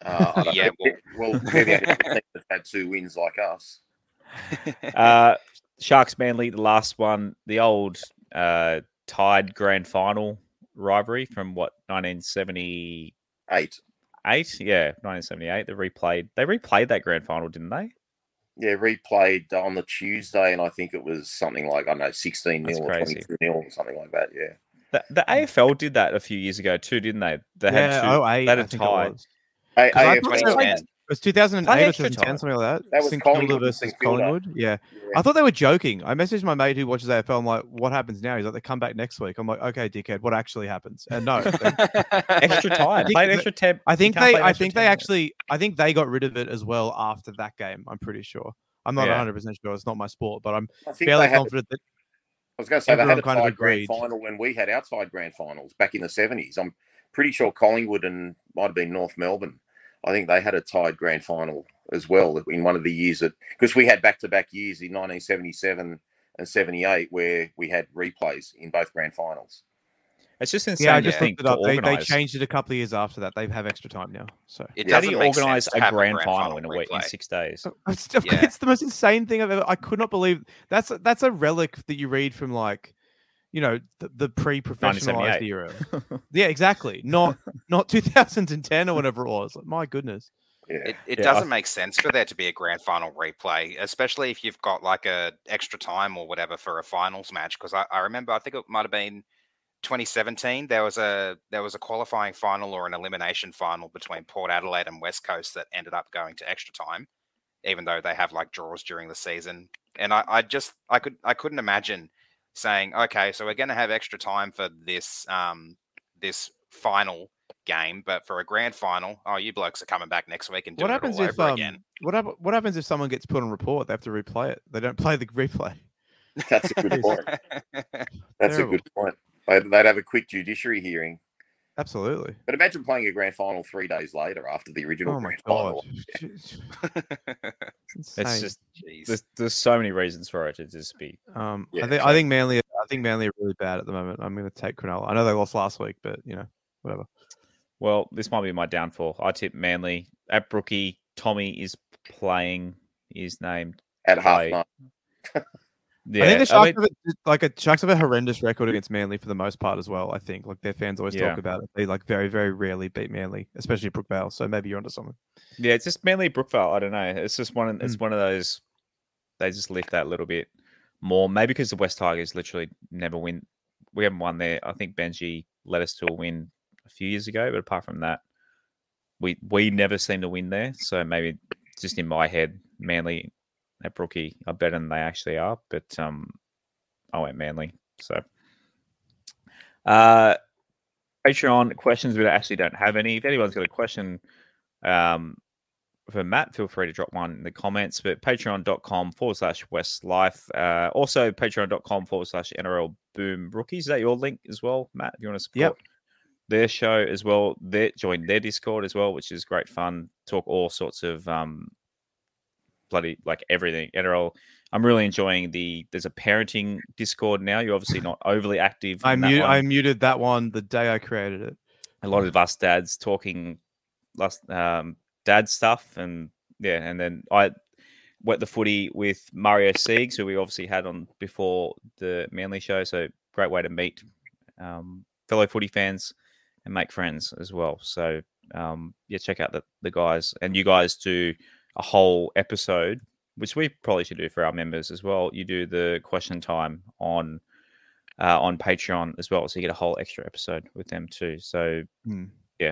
Uh, Yeah, know. well, they're the only team that's had two wins like us. Uh, Sharks Manly, the last one, the old uh, tied grand final rivalry from what 1978? Eight. Yeah, 1978. They replayed. They replayed that grand final, didn't they? Yeah, replayed on the Tuesday, and I think it was something like, I don't know, 16 That's nil or crazy. 22 nil or something like that. Yeah. The, the AFL did that a few years ago too, didn't they? They yeah, had two. oh, eight, they had I a think it tie. was. A- 'Cause I AFL thought so- they- Yeah. It was 2008 or 2010, something like that. That was St Collingwood Kilda versus St Collingwood. Yeah. Yeah. I thought they were joking. I messaged my mate who watches AFL. I'm like, what happens now? He's like, they come back next week. I'm like, okay, dickhead, what actually happens? And no, Extra time. think Played extra ten. I think they, I think they actually, I think they got rid of it as well after that game. I'm pretty sure. I'm not Yeah. 100 percent sure. It's not my sport, but I'm I fairly they had, confident that I was going to say they had a kind of tied grand final when we had outside grand finals back in the 70s. I'm pretty sure Collingwood and might have been North Melbourne. I think they had a tied grand final as well in one of the years that because we had back to back years in 1977 and 78 where we had replays in both grand finals. It's just insane. yeah, I just think looked it up. They, they changed it a couple of years after that. They have extra time now. So It How do you organize a have grand final in a week in six days? Oh, it's, Yeah. it's the most insane thing I've ever. I could not believe that's that's a relic that you read from like, you know, the, the pre-professionalized era. Yeah, exactly. Not not 2010 or whatever it was. Like, my goodness. Yeah. It, it Yeah, doesn't make sense for there to be a grand final replay, especially if you've got like a extra time or whatever for a finals match. Because I, I remember, I think it might have been 2017. There was a there was a qualifying final or an elimination final between Port Adelaide and West Coast that ended up going to extra time, even though they have like draws during the season. And I, I just I could I couldn't imagine saying, okay, so we're going to have extra time for this um this final game, but for a grand final, oh, you blokes are coming back next week and doing What happens it all if over um, again. what hap- what happens if someone gets put on report? They have to replay it. They don't play the replay. That's a good point. That's Terrible. a good point. They'd, they'd have a quick judiciary hearing. Absolutely. But imagine playing a grand final three days later after the original Oh grand god. final. It's It's just there's, there's so many reasons for it to just be. Um, Yeah, I think so- I think Manly. I think Manly are really bad at the moment. I'm going to take Cronulla. I know they lost last week, but you know, whatever. Well, this might be my downfall. I tip Manly at Brookie. Tommy is playing. Is named At half Play. mark. Yeah, I think the I Sharks mean- have a, like a Sharks have a horrendous record against Manly for the most part as well. I think like their fans always Yeah. talk about it. They like very very rarely beat Manly, especially Brookvale. So maybe you're onto something. Yeah, it's just mainly Brookvale. I don't know. It's just one. of- Mm. It's one of those. They just lift that a little bit more. Maybe because the Wests Tigers literally never win. We haven't won there. I think Benji led us to a win a few years ago, but apart from that, we we never seem to win there. So maybe just in my head, Manly at Brookie are better than they actually are. But um, I went Manly. So, uh, Patreon questions. We actually don't have any. If anyone's got a question, um, for Matt, feel free to drop one in the comments. But patreon.com forward slash WestsLife. Uh, also, patreon.com forward slash NRL Boom Rookies. Is that your link as well, Matt? If you want to support Yep. their show as well, they join their Discord as well, which is great fun. Talk all sorts of um, bloody like everything NRL. I'm really enjoying the. There's a parenting Discord now. You're obviously not overly active. I mute I muted that one the day I created it. a lot of us dads talking last um dad stuff and yeah and then i wet the footy with mario siegs who we obviously had on before the manly show so great way to meet um, fellow footy fans and make friends as well so um yeah check out the, the guys and you guys do a whole episode which we probably should do for our members as well you do the question time on uh, on patreon as well so you get a whole extra episode with them too so yeah,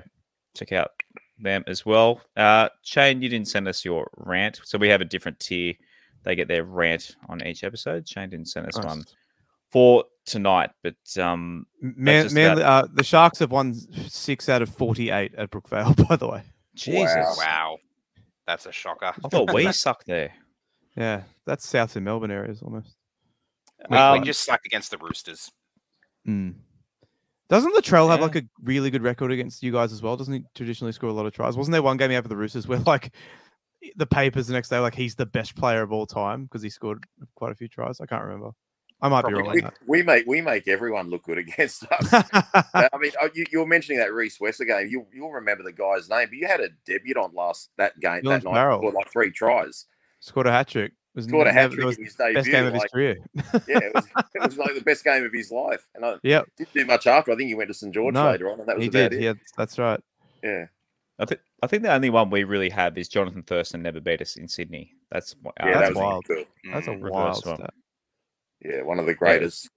check out them as well. Uh, Shane, you didn't send us your rant, so we have a different tier. They get their rant on each episode. Shane didn't send us Nice. one for tonight, but um, Man, man, uh, the Sharks have won six out of forty-eight at Brookvale. By the way, Jesus, Wow. That's a shocker. I thought we sucked there. yeah, that's south in Melbourne areas almost. We, Um, we just sucked against the Roosters. Mm. Doesn't Latrell have like a really good record against you guys as well? Doesn't he traditionally score a lot of tries? Wasn't there one game he had for the Roosters where like the papers the next day like he's the best player of all time because he scored quite a few tries? I can't remember. I might be wrong We, on we make we make everyone look good against us. I mean, oh, you, you were mentioning that Rhys Wesser game. You you'll remember the guy's name, but you had a debutant last that game Dylan that night. Farrell. Scored like three tries. Scored a hat trick. Was Scored a hat it trick was in his the debut. best game of his career. yeah, it was, it was like the best game of his life. And I Yep, didn't do much after. I think he went to St George No, later on, and that was he about did. it. Yeah, that's right. Yeah. I think I think the only one we really have is Jonathan Thurston never beat us in Sydney. That's Yeah, our- that that's was wild. good. That's a Mm. wild one. stat. Yeah, one of the greatest.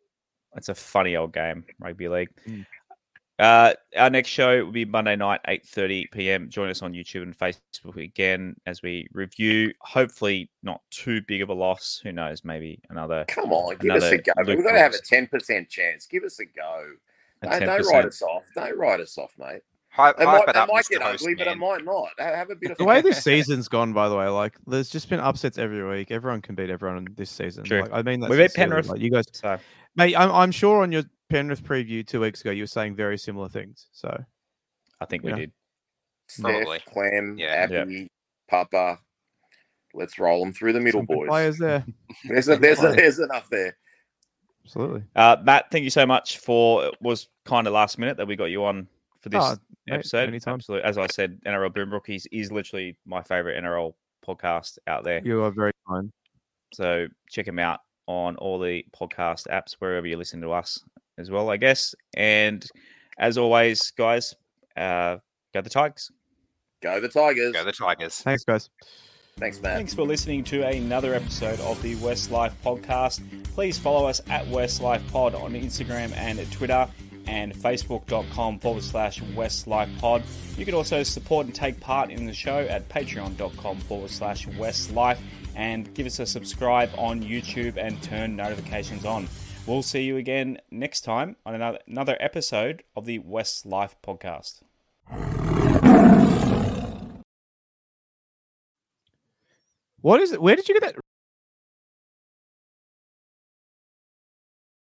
It's a funny old game, rugby league. Mm. Uh, our next show will be Monday night, eight thirty p.m. Join us on YouTube and Facebook again as we review. Hopefully, not too big of a loss. Who knows? Maybe another Come on, give us a go. We've got to have a ten percent chance. Give us a go. a Don't, don't write us off. Don't write us off, mate. Hype, It might, it it up, might get Host ugly, but it might not. Have a bit of The way this season's gone, by the way, like there's just been upsets every week. Everyone can beat everyone in this season. True. Like, I mean, that We beat Penrith. Like, you guys, So mate. I'm, I'm sure on your Penrith preview two weeks ago, you were saying very similar things. So I think we Yeah. did. Steph, Probably. Clem, Yeah. Appy, Papa. Let's roll them through the middle, some good boys. players there. There's, a, there's, a, there's enough there. Absolutely. Uh, Matt, thank you so much for. It was kind of last minute that we got you on for this Oh, mate, episode. anytime. Absolutely, as I said, NRL Boom Rookies is literally my favorite NRL podcast out there. You are very kind. So check them out on all the podcast apps wherever you listen to us as well, I guess. And as always, guys, uh, go the Tigers. Go the Tigers. Go the Tigers. Thanks, guys. Thanks, Matt. Thanks for listening to another episode of the WestsLife podcast. Please follow us at WestsLife Pod on Instagram and Twitter and facebook.com forward slash WestsLife Pod. You can also support and take part in the show at patreon.com forward slash WestsLife and give us a subscribe on YouTube and turn notifications on. We'll see you again next time on another, another episode of the WestsLife podcast. What is it? Where did you get that